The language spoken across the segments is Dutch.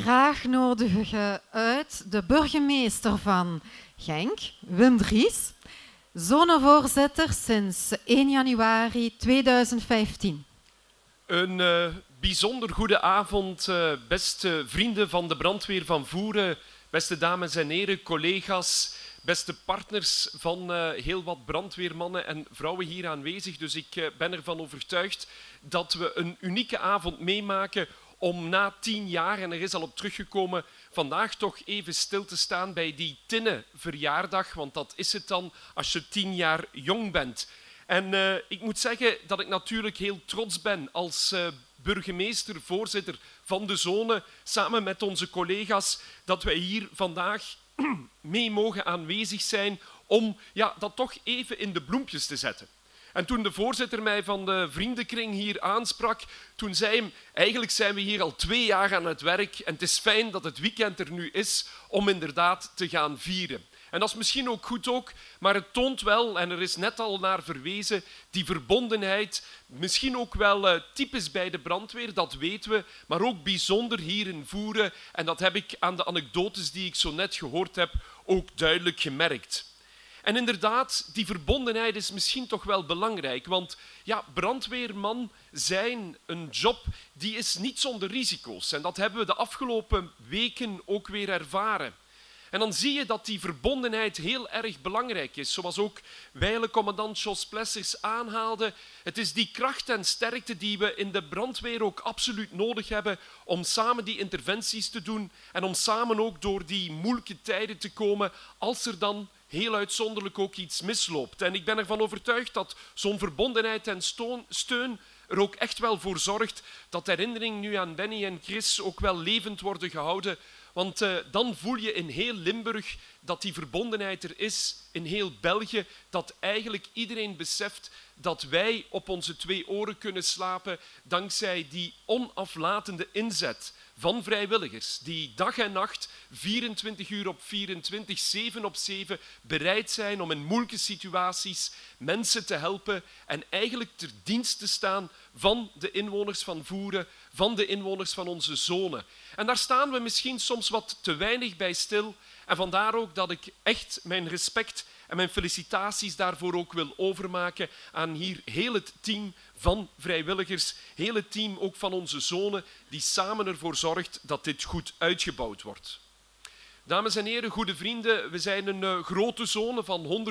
Graag nodigen uit de burgemeester van Genk, Wim Dries, zonnevoorzitter sinds 1 januari 2015. Een uh, bijzonder goede avond, uh, beste vrienden van de brandweer van Voeren, beste dames en heren, collega's, beste partners van uh, heel wat brandweermannen en vrouwen hier aanwezig. Dus ik ben ervan overtuigd dat we een unieke avond meemaken om na tien jaar, en er is al op teruggekomen, vandaag toch even stil te staan bij die tinnen verjaardag, want dat is het dan als je tien jaar jong bent. En uh, ik moet zeggen dat ik natuurlijk heel trots ben als uh, burgemeester, voorzitter van de zone, samen met onze collega's, dat wij hier vandaag mee mogen aanwezig zijn om ja, dat toch even in de bloempjes te zetten. En toen de voorzitter mij van de vriendenkring hier aansprak, toen zei hij, eigenlijk zijn we hier al twee jaar aan het werk en het is fijn dat het weekend er nu is om inderdaad te gaan vieren. En dat is misschien ook goed ook, maar het toont wel, en er is net al naar verwezen, die verbondenheid, misschien ook wel uh, typisch bij de brandweer, dat weten we, maar ook bijzonder hier in Voeren. En dat heb ik aan de anekdotes die ik zo net gehoord heb ook duidelijk gemerkt. En inderdaad, die verbondenheid is misschien toch wel belangrijk, want ja, brandweerman zijn, een job, die is niet zonder risico's. En dat hebben we de afgelopen weken ook weer ervaren. En dan zie je dat die verbondenheid heel erg belangrijk is. Zoals ook wijle commandant Jos Plessers aanhaalde. Het is die kracht en sterkte die we in de brandweer ook absoluut nodig hebben om samen die interventies te doen en om samen ook door die moeilijke tijden te komen als er dan heel uitzonderlijk ook iets misloopt. En ik ben ervan overtuigd dat zo'n verbondenheid en steun er ook echt wel voor zorgt dat herinneringen nu aan Benny en Chris ook wel levend worden gehouden. Want uh, dan voel je in heel Limburg dat die verbondenheid er is, in heel België, dat eigenlijk iedereen beseft dat wij op onze twee oren kunnen slapen dankzij die onaflatende inzet van vrijwilligers die dag en nacht, 24 uur op 24, 7 op 7 bereid zijn om in moeilijke situaties mensen te helpen en eigenlijk ter dienst te staan van de inwoners van Voeren, van de inwoners van onze zone. En daar staan we misschien soms wat te weinig bij stil. En vandaar ook dat ik echt mijn respect en mijn felicitaties daarvoor ook wil overmaken aan hier heel het team van vrijwilligers, heel het team ook van onze zone, die samen ervoor zorgt dat dit goed uitgebouwd wordt. Dames en heren, goede vrienden, we zijn een uh, grote zone van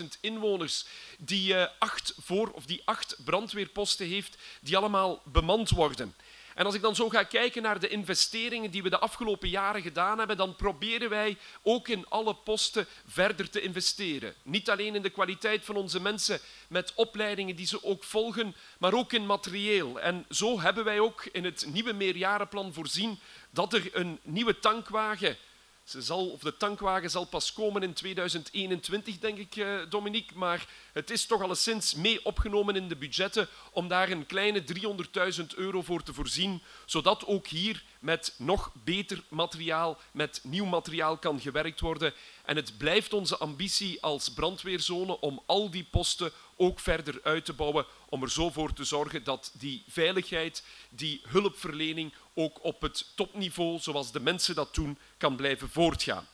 177.000 inwoners die, uh, acht voor, of die acht brandweerposten heeft die allemaal bemand worden. En als ik dan zo ga kijken naar de investeringen die we de afgelopen jaren gedaan hebben, dan proberen wij ook in alle posten verder te investeren. Niet alleen in de kwaliteit van onze mensen met opleidingen die ze ook volgen, maar ook in materieel. En zo hebben wij ook in het nieuwe meerjarenplan voorzien dat er een nieuwe tankwagen zal, of de tankwagen zal pas komen in 2021, denk ik, eh, Dominique. Maar het is toch alleszins mee opgenomen in de budgetten om daar een kleine 300.000 euro voor te voorzien, zodat ook hier met nog beter materiaal, met nieuw materiaal kan gewerkt worden. En het blijft onze ambitie als brandweerzone om al die posten ook verder uit te bouwen, om er zo voor te zorgen dat die veiligheid, die hulpverlening ook op het topniveau, zoals de mensen dat doen, kan blijven voortgaan.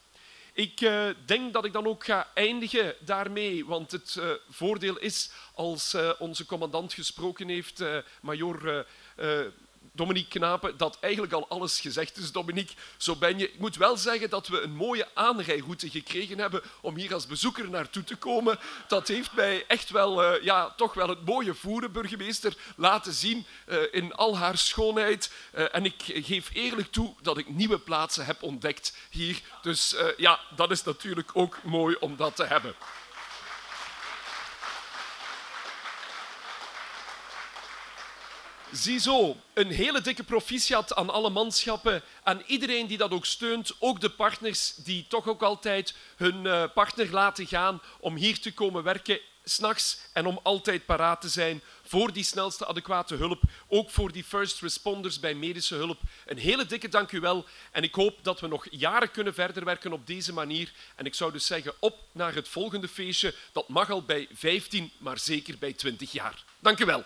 Ik uh, denk dat ik dan ook ga eindigen daarmee, want het uh, voordeel is, als uh, onze commandant gesproken heeft, major Dominique Knapen, dat eigenlijk al alles gezegd is, Dominique. Zo ben je. Ik moet wel zeggen dat we een mooie aanrijroute gekregen hebben om hier als bezoeker naartoe te komen. Dat heeft mij echt wel, uh, ja, toch wel het mooie voeren, burgemeester, laten zien uh, in al haar schoonheid. Uh, en ik geef eerlijk toe dat ik nieuwe plaatsen heb ontdekt hier. Dus ja, dat is natuurlijk ook mooi om dat te hebben. Ziezo, een hele dikke proficiat aan alle manschappen, aan iedereen die dat ook steunt, ook de partners die toch ook altijd hun uh, partner laten gaan om hier te komen werken s'nachts en om altijd paraat te zijn voor die snelste adequate hulp, ook voor die first responders bij medische hulp. Een hele dikke dank u wel en ik hoop dat we nog jaren kunnen verder werken op deze manier. En ik zou dus zeggen op naar het volgende feestje. Dat mag al bij 15, maar zeker bij 20 jaar. Dank u wel.